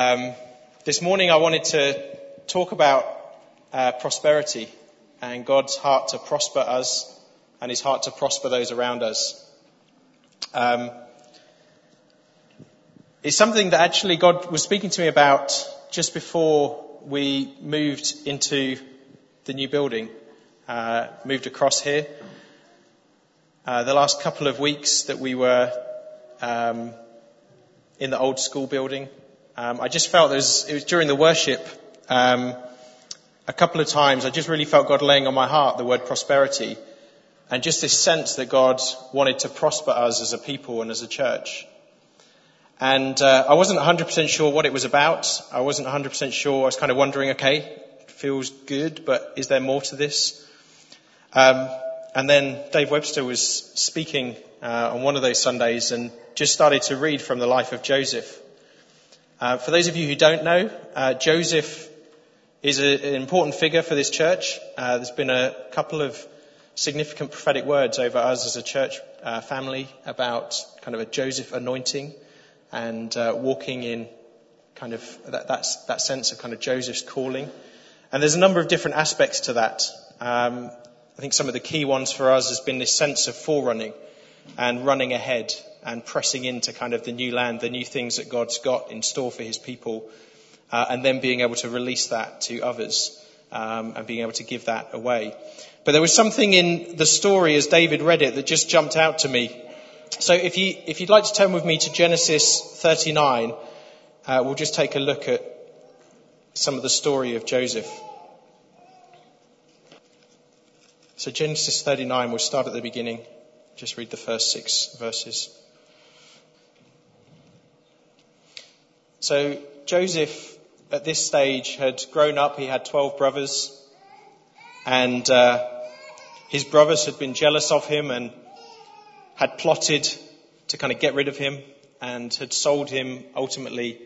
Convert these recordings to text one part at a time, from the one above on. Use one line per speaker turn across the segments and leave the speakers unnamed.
Um, this morning I wanted to talk about uh, prosperity and God's heart to prosper us and his heart to prosper those around us. Um, it's something that actually God was speaking to me about just before we moved into the new building, uh, moved across here. Uh, the last couple of weeks that we were um, in the old school building, um, I just felt it was during the worship um, a couple of times. I just really felt God laying on my heart the word prosperity, and just this sense that God wanted to prosper us as a people and as a church. And uh, I wasn't 100% sure what it was about. I wasn't 100% sure. I was kind of wondering, okay, feels good, but is there more to this? Um, and then Dave Webster was speaking uh, on one of those Sundays and just started to read from the life of Joseph. Uh, for those of you who don't know, uh, Joseph is a, an important figure for this church. Uh, there's been a couple of significant prophetic words over us as a church uh, family about kind of a Joseph anointing and uh, walking in kind of that, that sense of kind of Joseph's calling. And there's a number of different aspects to that. Um, I think some of the key ones for us has been this sense of forerunning and running ahead and pressing into kind of the new land, the new things that God's got in store for his people, uh, and then being able to release that to others um, and being able to give that away. But there was something in the story as David read it that just jumped out to me. So if you if you'd like to turn with me to Genesis 39, uh, we'll just take a look at some of the story of Joseph. So Genesis 39, we'll start at the beginning. Just read the first six verses. So Joseph, at this stage, had grown up. He had 12 brothers. And uh, his brothers had been jealous of him and had plotted to kind of get rid of him and had sold him ultimately,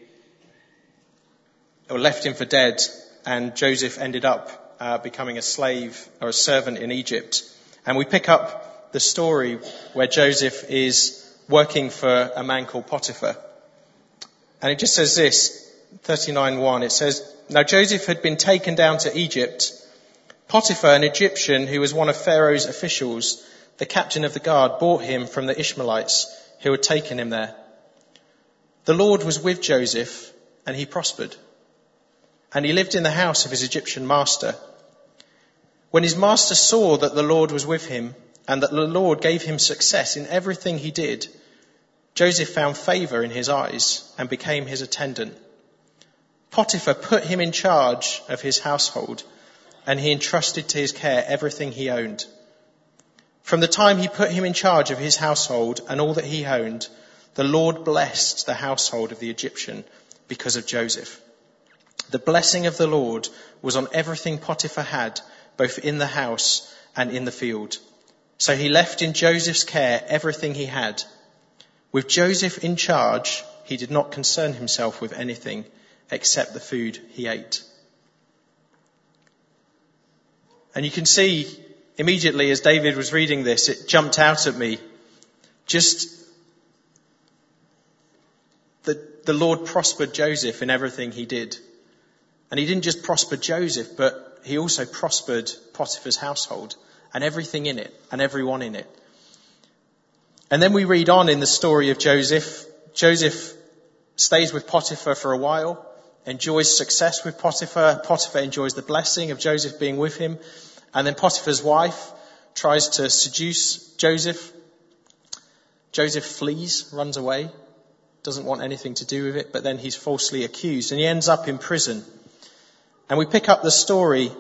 or left him for dead. And Joseph ended up uh, becoming a slave or a servant in Egypt. And we pick up the story where Joseph is working for a man called Potiphar. And it just says this, 39.1, it says, Now Joseph had been taken down to Egypt. Potiphar, an Egyptian who was one of Pharaoh's officials, the captain of the guard, bought him from the Ishmaelites who had taken him there. The Lord was with Joseph and he prospered. And he lived in the house of his Egyptian master. When his master saw that the Lord was with him and that the Lord gave him success in everything he did, Joseph found favor in his eyes and became his attendant. Potiphar put him in charge of his household and he entrusted to his care everything he owned. From the time he put him in charge of his household and all that he owned, the Lord blessed the household of the Egyptian because of Joseph. The blessing of the Lord was on everything Potiphar had, both in the house and in the field. So he left in Joseph's care everything he had with Joseph in charge, he did not concern himself with anything except the food he ate. And you can see immediately as David was reading this, it jumped out at me. Just that the Lord prospered Joseph in everything he did. And he didn't just prosper Joseph, but he also prospered Potiphar's household and everything in it and everyone in it. And then we read on in the story of Joseph. Joseph stays with Potiphar for a while, enjoys success with Potiphar. Potiphar enjoys the blessing of Joseph being with him. And then Potiphar's wife tries to seduce Joseph. Joseph flees, runs away, doesn't want anything to do with it, but then he's falsely accused and he ends up in prison. And we pick up the story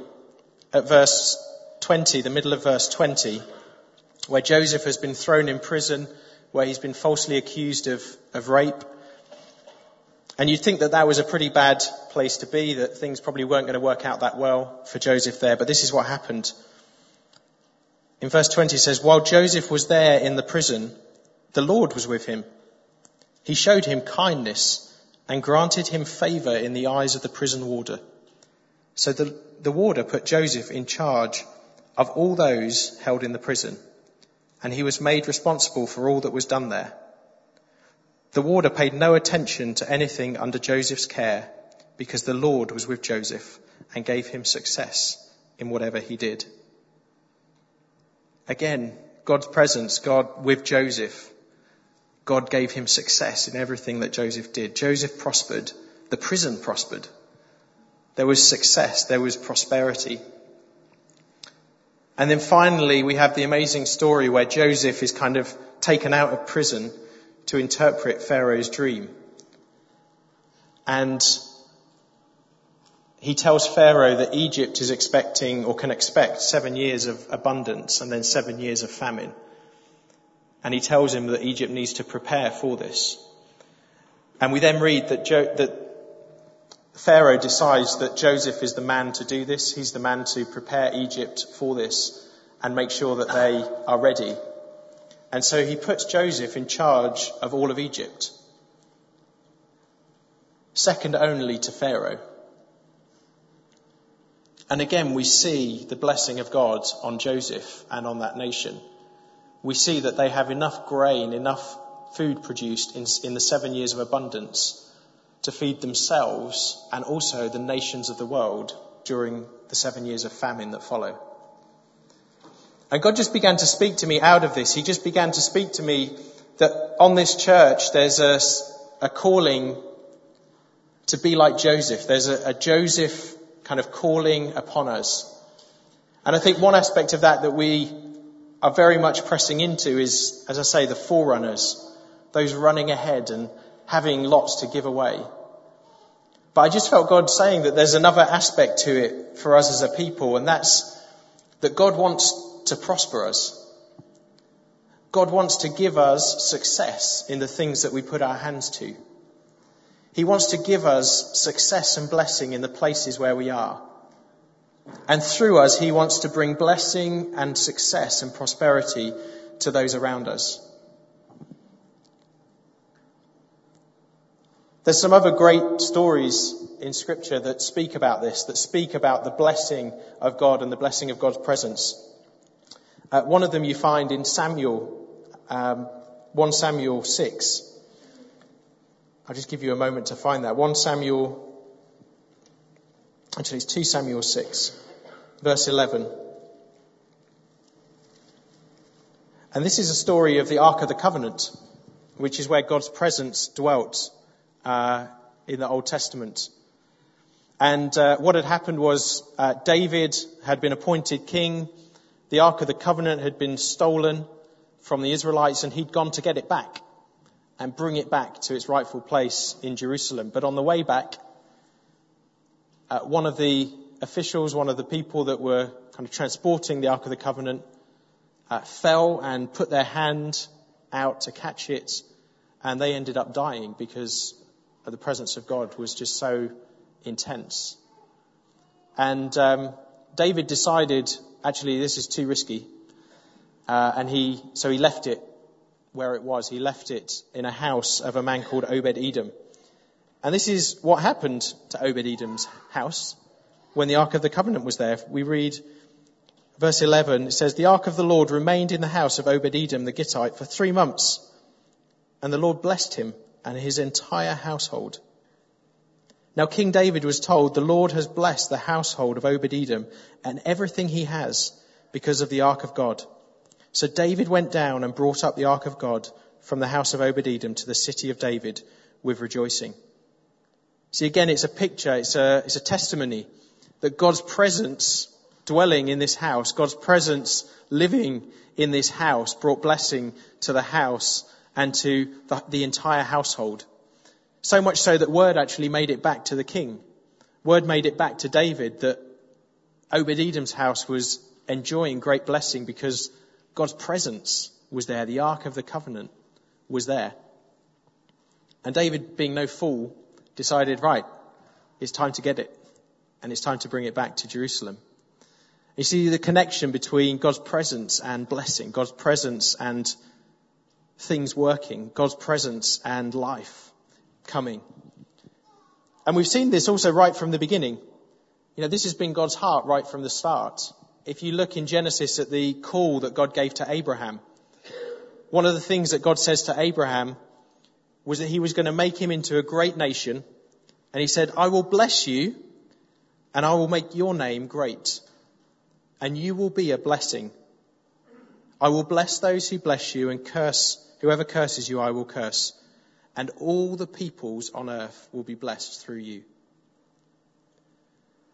at verse 20, the middle of verse 20 where Joseph has been thrown in prison, where he's been falsely accused of, of rape. And you'd think that that was a pretty bad place to be, that things probably weren't going to work out that well for Joseph there, but this is what happened. In verse 20 it says, while Joseph was there in the prison, the Lord was with him. He showed him kindness and granted him favor in the eyes of the prison warder. So the, the warder put Joseph in charge of all those held in the prison and he was made responsible for all that was done there. The warder paid no attention to anything under Joseph's care because the Lord was with Joseph and gave him success in whatever he did. Again, God's presence, God with Joseph. God gave him success in everything that Joseph did. Joseph prospered. The prison prospered. There was success. There was prosperity. And then finally, we have the amazing story where Joseph is kind of taken out of prison to interpret Pharaoh's dream. And he tells Pharaoh that Egypt is expecting or can expect seven years of abundance and then seven years of famine. And he tells him that Egypt needs to prepare for this. And we then read that, jo- that Pharaoh decides that Joseph is the man to do this. He's the man to prepare Egypt for this and make sure that they are ready. And so he puts Joseph in charge of all of Egypt. Second only to Pharaoh. And again, we see the blessing of God on Joseph and on that nation. We see that they have enough grain, enough food produced in, in the seven years of abundance to feed themselves and also the nations of the world during the seven years of famine that follow. And God just began to speak to me out of this. He just began to speak to me that on this church there's a, a calling to be like Joseph. There's a, a Joseph kind of calling upon us. And I think one aspect of that that we are very much pressing into is, as I say, the forerunners, those running ahead and having lots to give away. But I just felt God saying that there's another aspect to it for us as a people, and that's that God wants to prosper us. God wants to give us success in the things that we put our hands to. He wants to give us success and blessing in the places where we are. And through us, He wants to bring blessing and success and prosperity to those around us. There's some other great stories in scripture that speak about this, that speak about the blessing of God and the blessing of God's presence. Uh, one of them you find in Samuel, um, 1 Samuel 6. I'll just give you a moment to find that. 1 Samuel, actually it's 2 Samuel 6, verse 11. And this is a story of the Ark of the Covenant, which is where God's presence dwelt uh, in the Old Testament. And uh, what had happened was uh, David had been appointed king. The Ark of the Covenant had been stolen from the Israelites, and he'd gone to get it back and bring it back to its rightful place in Jerusalem. But on the way back, uh, one of the officials, one of the people that were kind of transporting the Ark of the Covenant, uh, fell and put their hand out to catch it, and they ended up dying because the presence of God was just so intense. And um, David decided, actually, this is too risky, uh, and he so he left it where it was. He left it in a house of a man called Obed Edom. And this is what happened to Obed Edom's house when the Ark of the Covenant was there. We read verse 11, it says, The Ark of the Lord remained in the house of Obed Edom the Gittite for three months, and the Lord blessed him and his entire household. Now King David was told, The Lord has blessed the household of Obed Edom and everything he has because of the Ark of God. So David went down and brought up the ark of God from the house of Obed Edom to the city of David with rejoicing. See, again, it's a picture, it's a, it's a testimony that God's presence dwelling in this house, God's presence living in this house brought blessing to the house and to the, the entire household. So much so that word actually made it back to the king. Word made it back to David that Obed Edom's house was enjoying great blessing because God's presence was there. The Ark of the Covenant was there. And David, being no fool, decided, right, it's time to get it. And it's time to bring it back to Jerusalem. You see the connection between God's presence and blessing, God's presence and things working, God's presence and life coming. And we've seen this also right from the beginning. You know, this has been God's heart right from the start if you look in Genesis at the call that God gave to Abraham, one of the things that God says to Abraham was that he was going to make him into a great nation. And he said, I will bless you and I will make your name great and you will be a blessing. I will bless those who bless you and curse whoever curses you I will curse and all the peoples on earth will be blessed through you.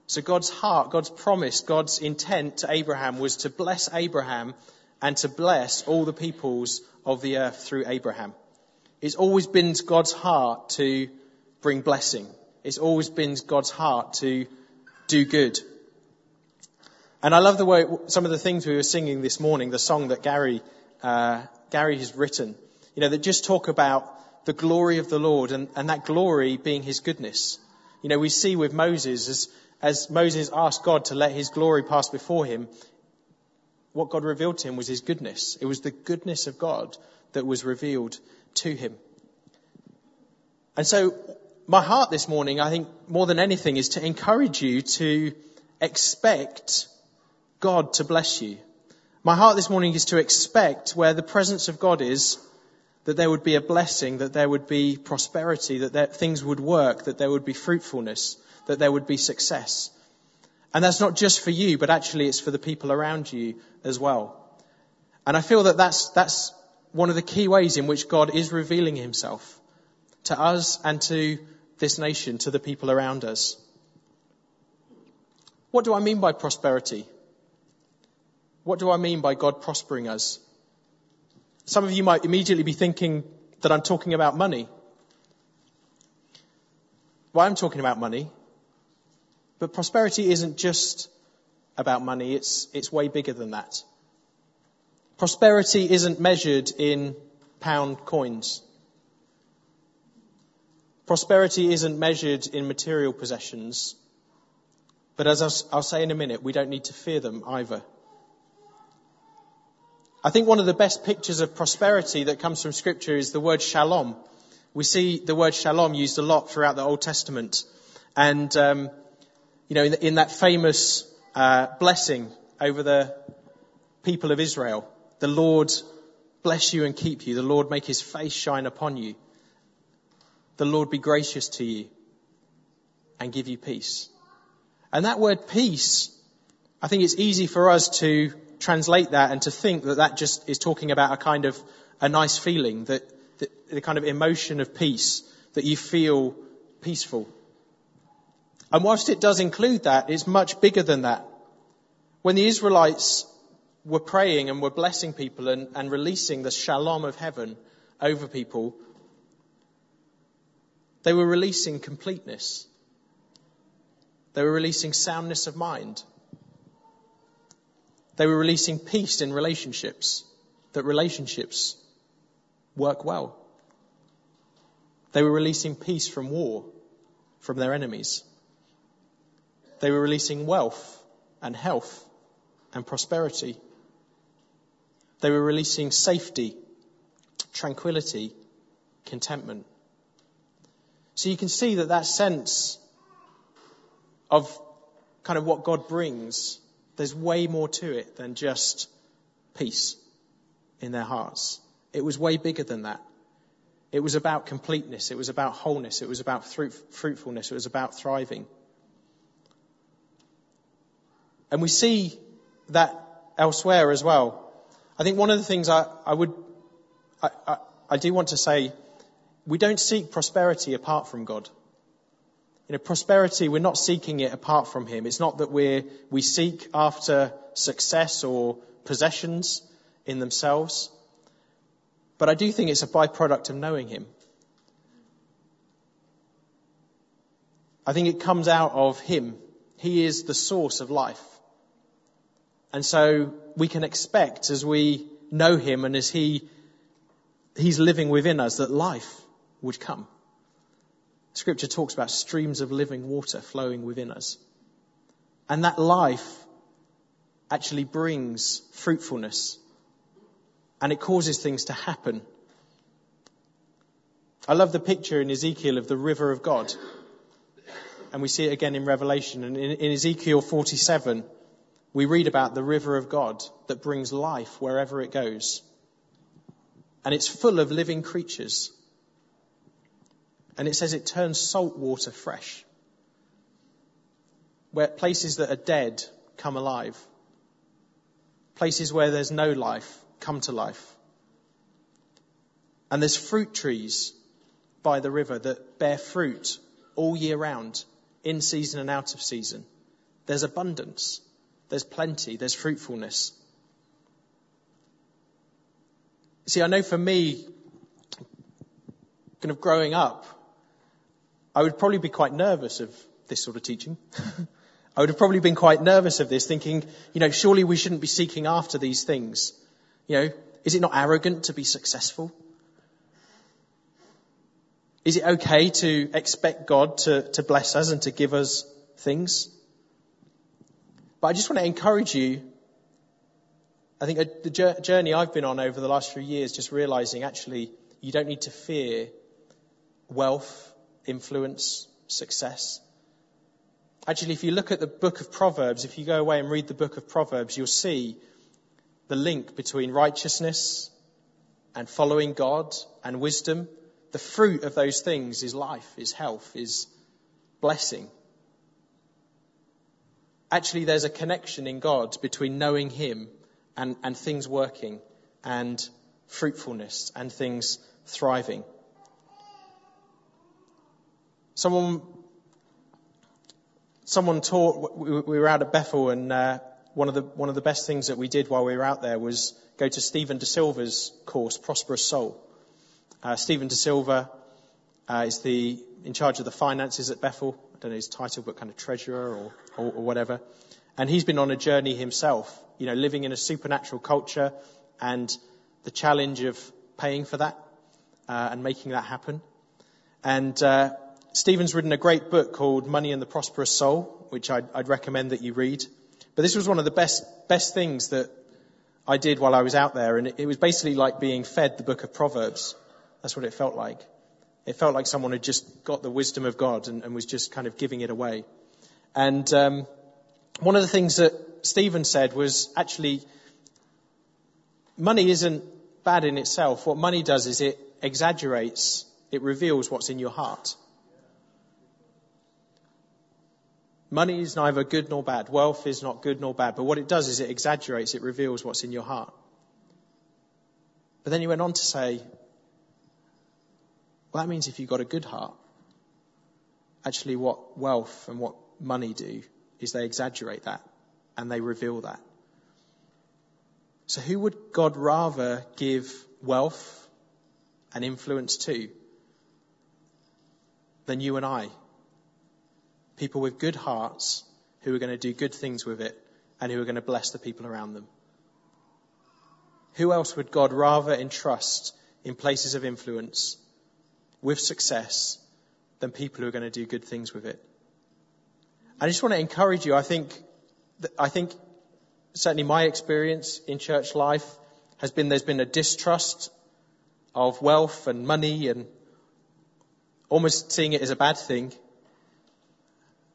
So God's heart, God's promise, God's intent to Abraham was to bless Abraham and to bless all the peoples of the earth through Abraham. It's always been God's heart to bring blessing. It's always been God's heart to do good. And I love the way some of the things we were singing this morning, the song that Gary uh, Gary has written, you know, that just talk about the glory of the Lord and, and that glory being His goodness. You know, we see with Moses as as Moses asked God to let His glory pass before him, what God revealed to him was His goodness. It was the goodness of God that was revealed to him. And so my heart this morning, I think more than anything, is to encourage you to expect God to bless you. My heart this morning is to expect where the presence of God is, that there would be a blessing, that there would be prosperity, that there, things would work, that there would be fruitfulness, that there would be success. And that's not just for you, but actually it's for the people around you as well. And I feel that that's, that's one of the key ways in which God is revealing himself to us and to this nation, to the people around us. What do I mean by prosperity? What do I mean by God prospering us? Some of you might immediately be thinking that I'm talking about money. Well, I'm talking about money. But prosperity isn't just about money, it's, it's way bigger than that. Prosperity isn't measured in pound coins. Prosperity isn't measured in material possessions. But as I'll, I'll say in a minute, we don't need to fear them either. I think one of the best pictures of prosperity that comes from Scripture is the word shalom. We see the word shalom used a lot throughout the Old Testament. And, um, you know, in, in that famous uh, blessing over the people of Israel, the Lord bless you and keep you. The Lord make his face shine upon you. The Lord be gracious to you and give you peace. And that word peace, I think it's easy for us to translate that and to think that that just is talking about a kind of a nice feeling, that, the kind of emotion of peace, that you feel peaceful. And whilst it does include that, it's much bigger than that. When the Israelites were praying and were blessing people and, and releasing the shalom of heaven over people, they were releasing completeness. They were releasing soundness of mind. They were releasing peace in relationships, that relationships work well. They were releasing peace from war, from their enemies. They were releasing wealth and health and prosperity. They were releasing safety, tranquility, contentment. So you can see that that sense of kind of what God brings there's way more to it than just peace in their hearts. It was way bigger than that. It was about completeness. It was about wholeness. It was about fruitfulness. It was about thriving. And we see that elsewhere as well. I think one of the things I, I would, I, I, I do want to say, we don't seek prosperity apart from God. You know, prosperity, we're not seeking it apart from Him. It's not that we we seek after success or possessions in themselves. But I do think it's a byproduct of knowing Him. I think it comes out of Him. He is the source of life. And so we can expect as we know Him and as He, He's living within us that life would come. Scripture talks about streams of living water flowing within us. And that life actually brings fruitfulness and it causes things to happen. I love the picture in Ezekiel of the river of God. And we see it again in Revelation. And in, in Ezekiel 47, we read about the river of God that brings life wherever it goes. And it's full of living creatures And it says it turns salt water fresh. Where places that are dead come alive. Places where there's no life come to life. And there's fruit trees by the river that bear fruit all year round, in season and out of season. There's abundance. There's plenty. There's fruitfulness. See, I know for me, kind of growing up, I would probably be quite nervous of this sort of teaching. I would have probably been quite nervous of this, thinking, you know, surely we shouldn't be seeking after these things. You know, is it not arrogant to be successful? Is it okay to expect God to, to bless us and to give us things? But I just want to encourage you. I think the journey I've been on over the last few years, just realizing actually you don't need to fear wealth, influence, success. Actually, if you look at the book of Proverbs, if you go away and read the book of Proverbs, you'll see the link between righteousness and following God and wisdom the fruit of those things is life, is health, is blessing. Actually, there's a connection in God between knowing Him and, and things working and fruitfulness and things thriving. Someone, someone taught, we were out at Bethel and uh, one of the, one of the best things that we did while we were out there was go to Stephen De Silva's course, Prosperous Soul. Uh, Stephen De Silva uh, is the in charge of the finances at Bethel. I don't know his title, but kind of treasurer or, or, or whatever. And he's been on a journey himself, you know, living in a supernatural culture and the challenge of paying for that uh, and making that happen. And uh, Stephen's written a great book called Money and the Prosperous Soul, which I'd, I'd, recommend that you read. But this was one of the best best things that I did while I was out there, and it, it was basically like being fed the book of Proverbs. That's what it felt like. It felt like someone had just got the wisdom of God and, and was just kind of giving it away. And um, one of the things that Stephen said was actually, money isn't bad in itself. What money does is it exaggerates, it reveals what's in your heart. Money is neither good nor bad. Wealth is not good nor bad. But what it does is it exaggerates, it reveals what's in your heart. But then he went on to say, well, that means if you've got a good heart, actually what wealth and what money do is they exaggerate that and they reveal that. So who would God rather give wealth and influence to than you and I? People with good hearts who are going to do good things with it and who are going to bless the people around them. Who else would God rather entrust in places of influence with success than people who are going to do good things with it. I just want to encourage you. I think, I think certainly my experience in church life has been there's been a distrust of wealth and money and almost seeing it as a bad thing.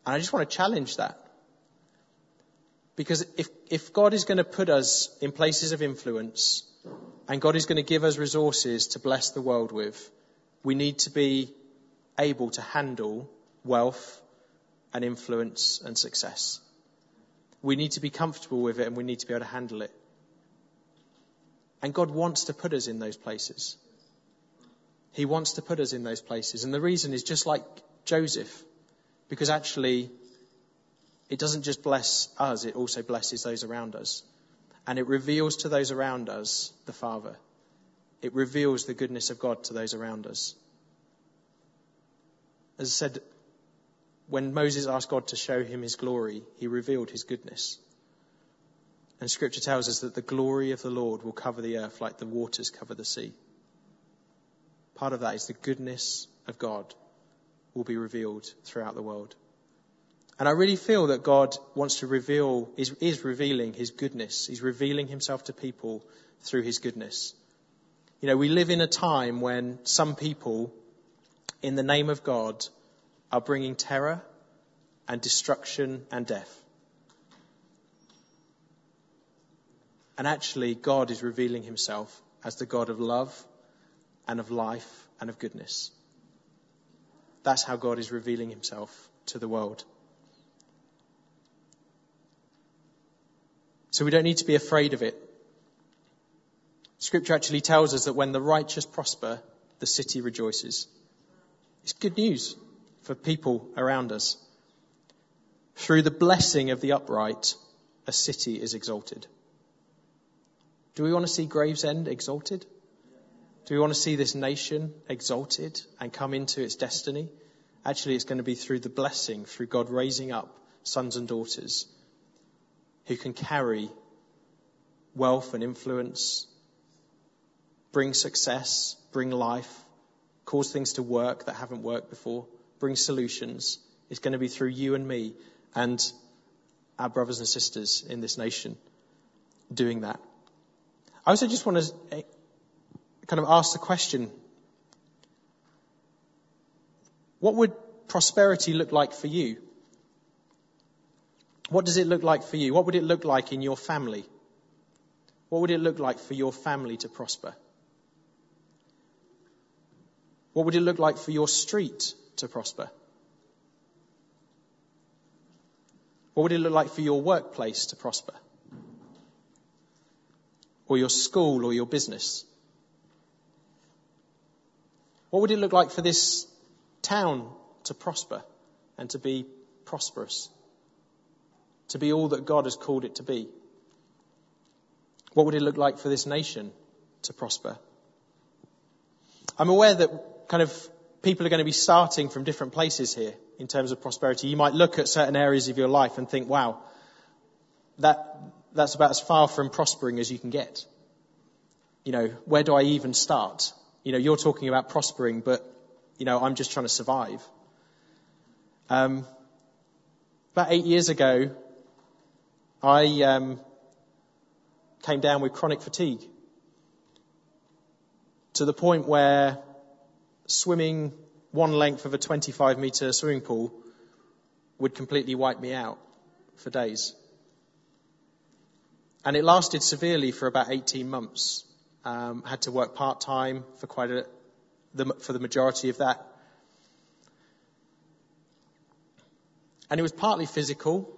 And I just want to challenge that. Because if, if God is going to put us in places of influence and God is going to give us resources to bless the world with, we need to be able to handle wealth and influence and success. We need to be comfortable with it and we need to be able to handle it. And God wants to put us in those places. He wants to put us in those places. And the reason is just like Joseph, because actually it doesn't just bless us, it also blesses those around us. And it reveals to those around us the Father it reveals the goodness of God to those around us. As I said, when Moses asked God to show him his glory, he revealed his goodness. And scripture tells us that the glory of the Lord will cover the earth like the waters cover the sea. Part of that is the goodness of God will be revealed throughout the world. And I really feel that God wants to reveal, is, is revealing his goodness. He's revealing himself to people through his goodness. You know, we live in a time when some people, in the name of God, are bringing terror and destruction and death. And actually, God is revealing himself as the God of love and of life and of goodness. That's how God is revealing himself to the world. So we don't need to be afraid of it. Scripture actually tells us that when the righteous prosper, the city rejoices. It's good news for people around us. Through the blessing of the upright, a city is exalted. Do we want to see Gravesend exalted? Do we want to see this nation exalted and come into its destiny? Actually, it's going to be through the blessing, through God raising up sons and daughters who can carry wealth and influence, bring success, bring life, cause things to work that haven't worked before, bring solutions. It's going to be through you and me and our brothers and sisters in this nation doing that. I also just want to kind of ask the question what would prosperity look like for you? What does it look like for you? What would it look like in your family? What would it look like for your family to prosper? What would it look like for your street to prosper? What would it look like for your workplace to prosper? or your school or your business? What would it look like for this town to prosper and to be prosperous? To be all that God has called it to be? What would it look like for this nation to prosper? I'm aware that kind of people are going to be starting from different places here in terms of prosperity. You might look at certain areas of your life and think, wow, that, that's about as far from prospering as you can get. You know, where do I even start? You know, you're talking about prospering, but, you know, I'm just trying to survive. Um, about eight years ago, I um, came down with chronic fatigue to the point where swimming one length of a 25 metre swimming pool would completely wipe me out for days. And it lasted severely for about 18 months. Um, had to work part time for quite a, the, for the majority of that. And it was partly physical.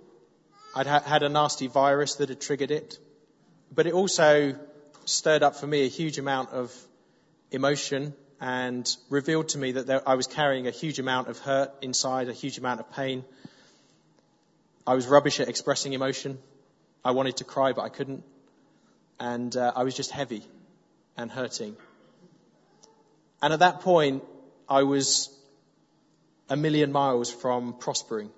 I'd ha- had a nasty virus that had triggered it. But it also stirred up for me a huge amount of emotion and revealed to me that there, I was carrying a huge amount of hurt inside, a huge amount of pain. I was rubbish at expressing emotion. I wanted to cry, but I couldn't. And uh, I was just heavy and hurting. And at that point, I was a million miles from prospering.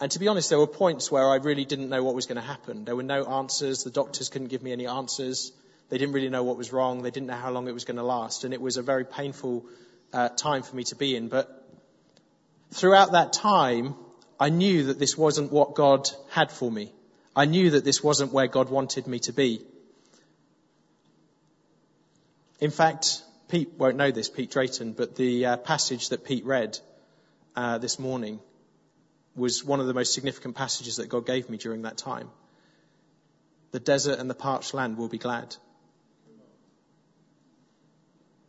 And to be honest, there were points where I really didn't know what was going to happen. There were no answers. The doctors couldn't give me any answers. They didn't really know what was wrong. They didn't know how long it was going to last. And it was a very painful uh, time for me to be in. But throughout that time, I knew that this wasn't what God had for me. I knew that this wasn't where God wanted me to be. In fact, Pete won't know this, Pete Drayton, but the uh, passage that Pete read uh, this morning was one of the most significant passages that God gave me during that time. The desert and the parched land will be glad.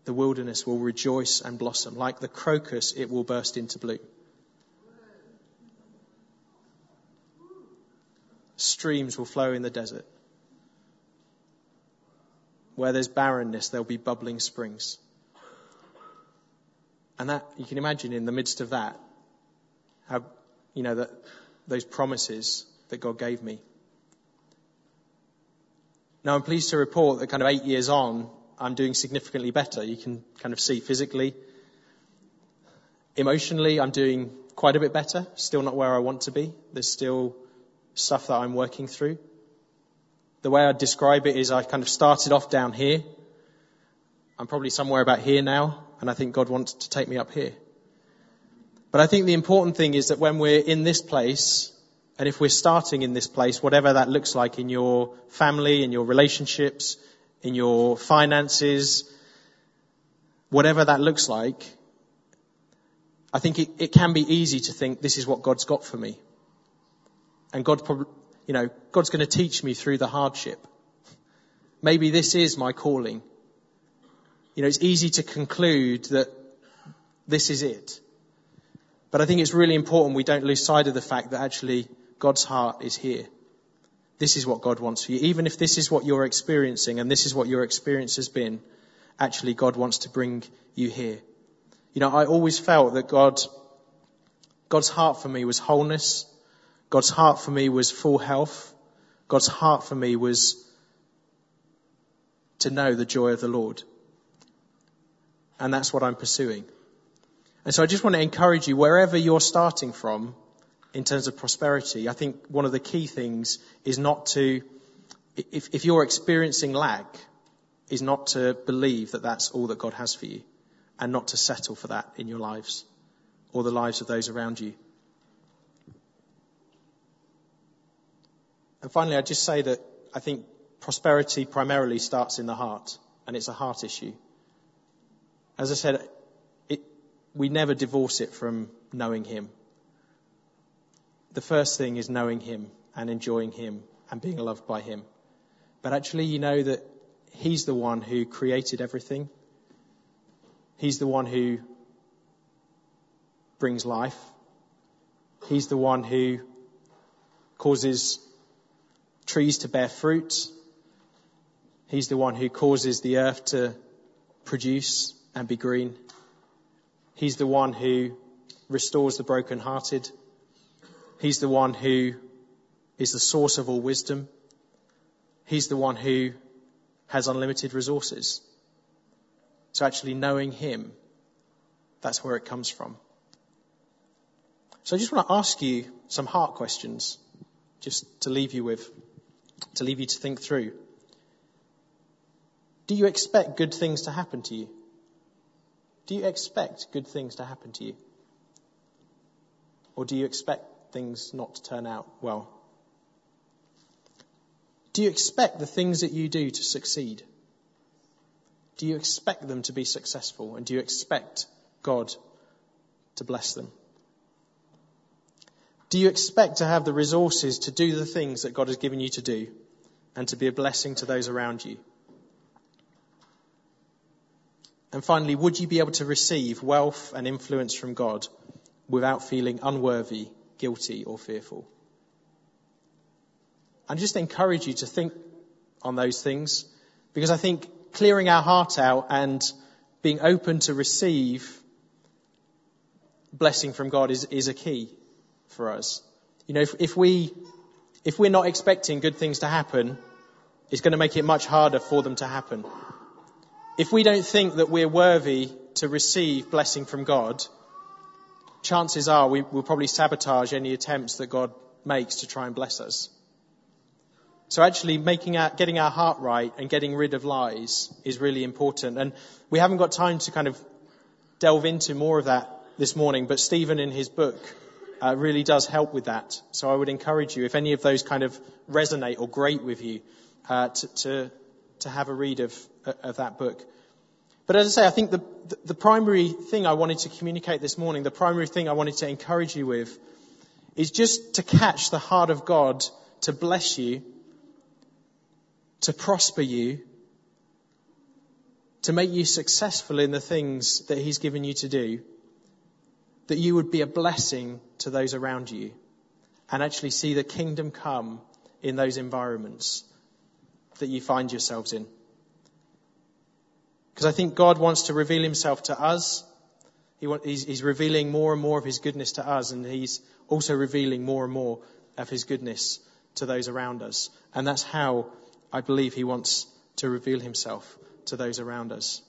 The wilderness will rejoice and blossom. Like the crocus, it will burst into bloom. Streams will flow in the desert. Where there's barrenness, there'll be bubbling springs. And that, you can imagine in the midst of that, how, you know, that, those promises that God gave me. Now I'm pleased to report that kind of eight years on, I'm doing significantly better. You can kind of see physically. Emotionally, I'm doing quite a bit better. Still not where I want to be. There's still stuff that I'm working through. The way I describe it is I kind of started off down here. I'm probably somewhere about here now, and I think God wants to take me up here. But I think the important thing is that when we're in this place, and if we're starting in this place, whatever that looks like in your family, in your relationships, in your finances, whatever that looks like, I think it, it can be easy to think this is what God's got for me. And God you know, God's going to teach me through the hardship. Maybe this is my calling. you know, it's easy to conclude that this is it. But I think it's really important we don't lose sight of the fact that actually God's heart is here. This is what God wants for you. Even if this is what you're experiencing and this is what your experience has been, actually God wants to bring you here. You know, I always felt that God, God's heart for me was wholeness. God's heart for me was full health. God's heart for me was to know the joy of the Lord. And that's what I'm pursuing. And so I just want to encourage you, wherever you're starting from in terms of prosperity, I think one of the key things is not to, if, if you're experiencing lack, is not to believe that that's all that God has for you and not to settle for that in your lives or the lives of those around you. And finally, I'd just say that I think prosperity primarily starts in the heart and it's a heart issue. As I said, we never divorce it from knowing Him. The first thing is knowing Him and enjoying Him and being loved by Him. But actually, you know that He's the one who created everything. He's the one who brings life. He's the one who causes trees to bear fruit. He's the one who causes the earth to produce and be green. He's the one who restores the brokenhearted. He's the one who is the source of all wisdom. He's the one who has unlimited resources. So actually knowing him, that's where it comes from. So I just want to ask you some heart questions, just to leave you with, to leave you to think through. Do you expect good things to happen to you? Do you expect good things to happen to you? Or do you expect things not to turn out well? Do you expect the things that you do to succeed? Do you expect them to be successful? And do you expect God to bless them? Do you expect to have the resources to do the things that God has given you to do and to be a blessing to those around you? And finally, would you be able to receive wealth and influence from God without feeling unworthy, guilty, or fearful? I just encourage you to think on those things because I think clearing our heart out and being open to receive blessing from God is, is a key for us. You know, if, if we, if we're not expecting good things to happen, it's going to make it much harder for them to happen. If we don't think that we're worthy to receive blessing from God, chances are we will probably sabotage any attempts that God makes to try and bless us. So actually making our, getting our heart right and getting rid of lies is really important. And we haven't got time to kind of delve into more of that this morning, but Stephen in his book uh, really does help with that. So I would encourage you, if any of those kind of resonate or grate with you, uh, to, to, to have a read of, of that book. But as I say, I think the, the primary thing I wanted to communicate this morning, the primary thing I wanted to encourage you with, is just to catch the heart of God to bless you, to prosper you, to make you successful in the things that He's given you to do, that you would be a blessing to those around you and actually see the kingdom come in those environments that you find yourselves in. Because I think God wants to reveal himself to us. He want, he's, he's revealing more and more of his goodness to us, and he's also revealing more and more of his goodness to those around us. And that's how I believe he wants to reveal himself to those around us.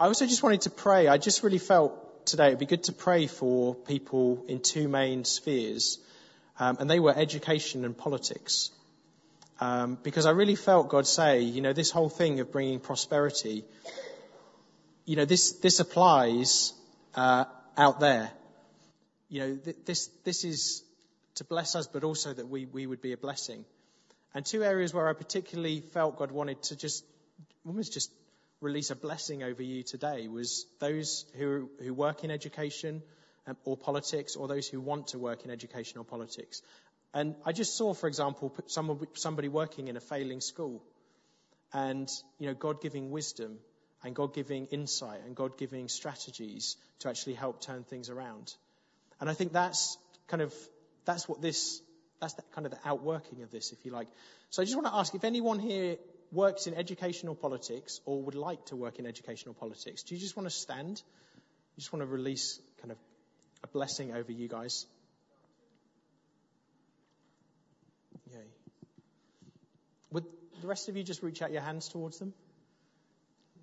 I also just wanted to pray. I just really felt today it'd be good to pray for people in two main spheres, um, and they were education and politics. Um, because I really felt God say, you know, this whole thing of bringing prosperity, you know, this this applies uh, out there. You know, th- this this is to bless us, but also that we we would be a blessing. And two areas where I particularly felt God wanted to just almost just release a blessing over you today was those who who work in education um, or politics, or those who want to work in education or politics. And I just saw, for example, somebody working in a failing school and, you know, God giving wisdom and God giving insight and God giving strategies to actually help turn things around. And I think that's kind of, that's what this, that's the, kind of the outworking of this, if you like. So I just want to ask if anyone here works in educational politics or would like to work in educational politics, do you just want to stand? You just want to release kind of a blessing over you guys? Yay. Would the rest of you just reach out your hands towards them?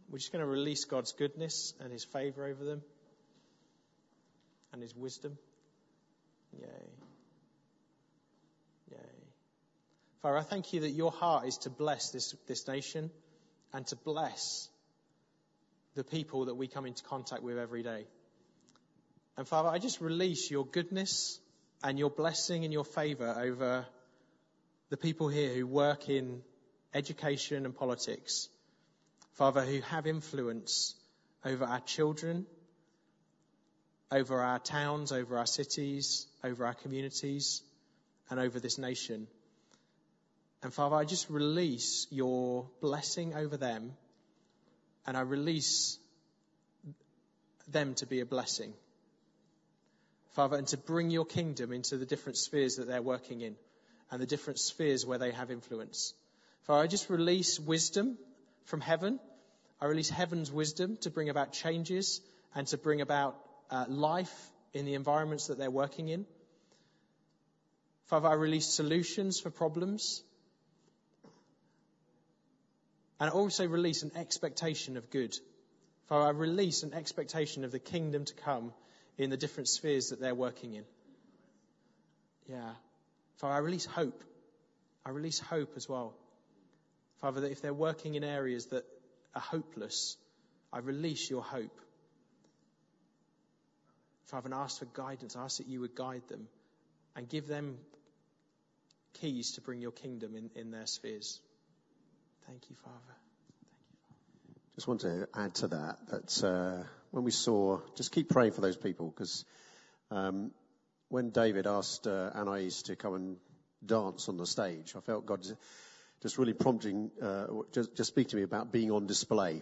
We're just going to release God's goodness and His favor over them and His wisdom. Yay. Father, I thank you that your heart is to bless this, this nation and to bless the people that we come into contact with every day. And Father, I just release your goodness and your blessing and your favor over the people here who work in education and politics. Father, who have influence over our children, over our towns, over our cities, over our communities, and over this nation. And Father, I just release your blessing over them, and I release them to be a blessing. Father, and to bring your kingdom into the different spheres that they're working in and the different spheres where they have influence. Father, I just release wisdom from heaven. I release heaven's wisdom to bring about changes and to bring about uh, life in the environments that they're working in. Father, I release solutions for problems. And also release an expectation of good. Father, I release an expectation of the kingdom to come in the different spheres that they're working in. Yeah. Father, I release hope. I release hope as well. Father, that if they're working in areas that are hopeless, I release your hope. Father, and ask for guidance. I ask that you would guide them and give them keys to bring your kingdom in, in their spheres. Thank you, Father. Thank you,
Father. Just want to add to that that uh, when we saw, just keep praying for those people because um, when David asked uh, Anais to come and dance on the stage, I felt God just really prompting, uh, just, just speak to me about being on display.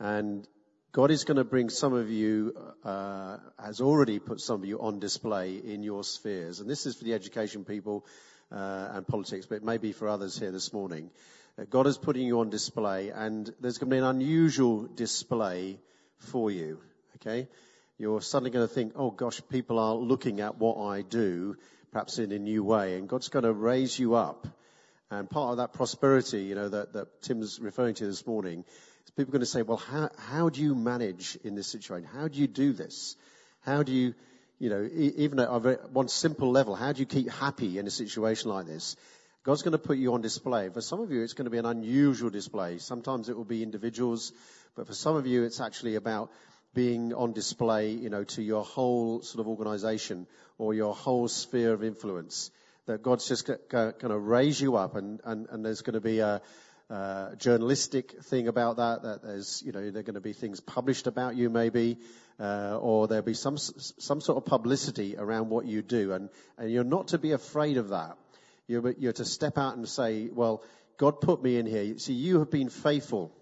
And God is going to bring some of you, uh, has already put some of you on display in your spheres. And this is for the education people uh, and politics, but it may be for others here this morning. God is putting you on display, and there's going to be an unusual display for you. Okay? You're suddenly going to think, oh gosh, people are looking at what I do, perhaps in a new way, and God's going to raise you up. And part of that prosperity, you know, that, that Tim's referring to this morning, is people are going to say, well, how, how do you manage in this situation? How do you do this? How do you, you know, even at one simple level, how do you keep happy in a situation like this? God's going to put you on display. For some of you, it's going to be an unusual display. Sometimes it will be individuals, but for some of you, it's actually about being on display, you know, to your whole sort of organization or your whole sphere of influence. That God's just going to raise you up and, and, and there's going to be a, journalistic thing about that, that there's, you know, there are going to be things published about you maybe, uh, or there'll be some, some sort of publicity around what you do. And, and you're not to be afraid of that. You're, you're to step out and say, well, God put me in here. See, you have been faithful.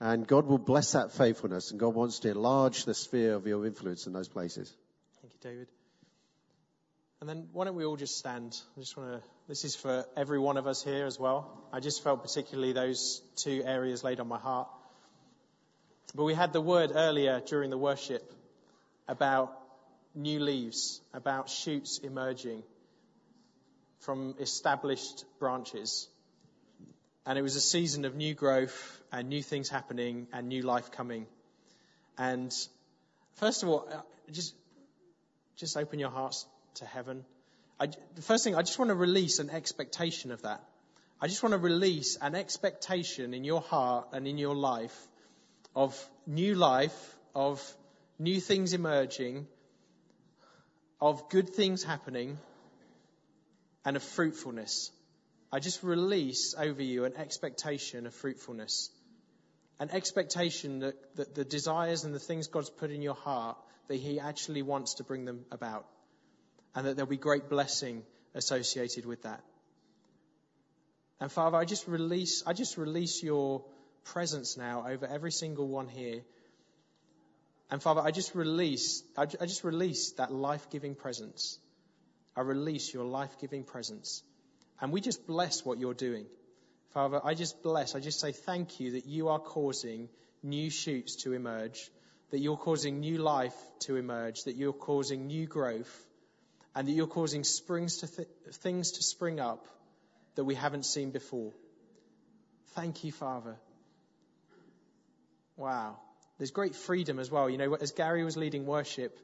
And God will bless that faithfulness and God wants to enlarge the sphere of your influence in those places.
Thank you, David. And then why don't we all just stand? I just want to, this is for every one of us here as well. I just felt particularly those two areas laid on my heart. But we had the word earlier during the worship about new leaves, about shoots emerging from established branches. And it was a season of new growth and new things happening and new life coming. And first of all, uh, just, just open your hearts to heaven. I, the first thing, I just want to release an expectation of that. I just want to release an expectation in your heart and in your life of new life, of new things emerging, of good things happening, and of fruitfulness. I just release over you an expectation of fruitfulness. An expectation that, that the desires and the things God's put in your heart, that He actually wants to bring them about and that there'll be great blessing associated with that. And Father, I just release, I just release your presence now over every single one here. And Father, I just release, I just release that life-giving presence. I release your life-giving presence. And we just bless what you're doing. Father, I just bless, I just say thank you that you are causing new shoots to emerge, that you're causing new life to emerge, that you're causing new growth, and that you're causing springs to th- things to spring up that we haven't seen before. Thank you, Father. Wow. There's great freedom as well. You know, as Gary was leading worship,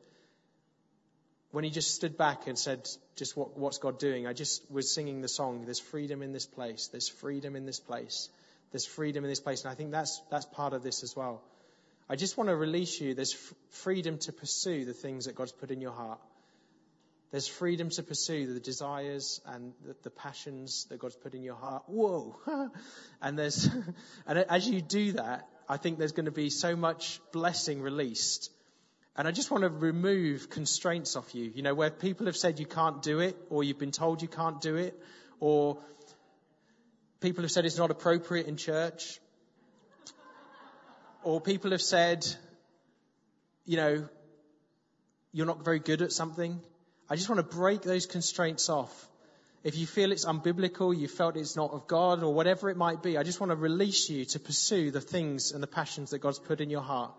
when he just stood back and said, just what, what's God doing? I just was singing the song, there's freedom in this place. There's freedom in this place. There's freedom in this place. And I think that's, that's part of this as well. I just want to release you. There's f- freedom to pursue the things that God's put in your heart. There's freedom to pursue the desires and the, the passions that God's put in your heart. Whoa. and there's, and as you do that, I think there's going to be so much blessing released. And I just want to remove constraints off you. You know, where people have said you can't do it, or you've been told you can't do it, or people have said it's not appropriate in church, or people have said, you know, you're not very good at something. I just want to break those constraints off. If you feel it's unbiblical, you felt it's not of God, or whatever it might be, I just want to release you to pursue the things and the passions that God's put in your heart.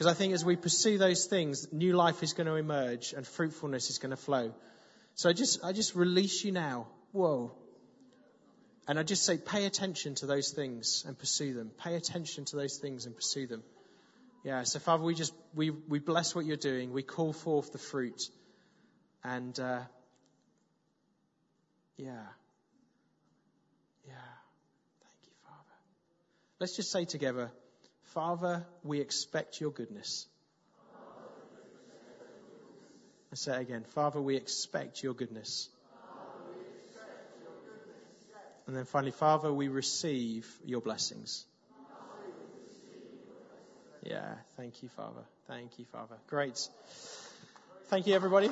Because I think as we pursue those things, new life is going to emerge and fruitfulness is going to flow. So I just, I just release you now. Whoa. And I just say, pay attention to those things and pursue them. Pay attention to those things and pursue them. Yeah, so Father, we just, we, we bless what you're doing. We call forth the fruit. And, uh, yeah. Yeah. Thank you, Father. Let's just say together, Father, we expect your goodness. Let's say it again. Father, we expect your goodness. And then finally, Father, we receive your blessings. Yeah, thank you, Father. Thank you, Father. Great. Thank you, everybody.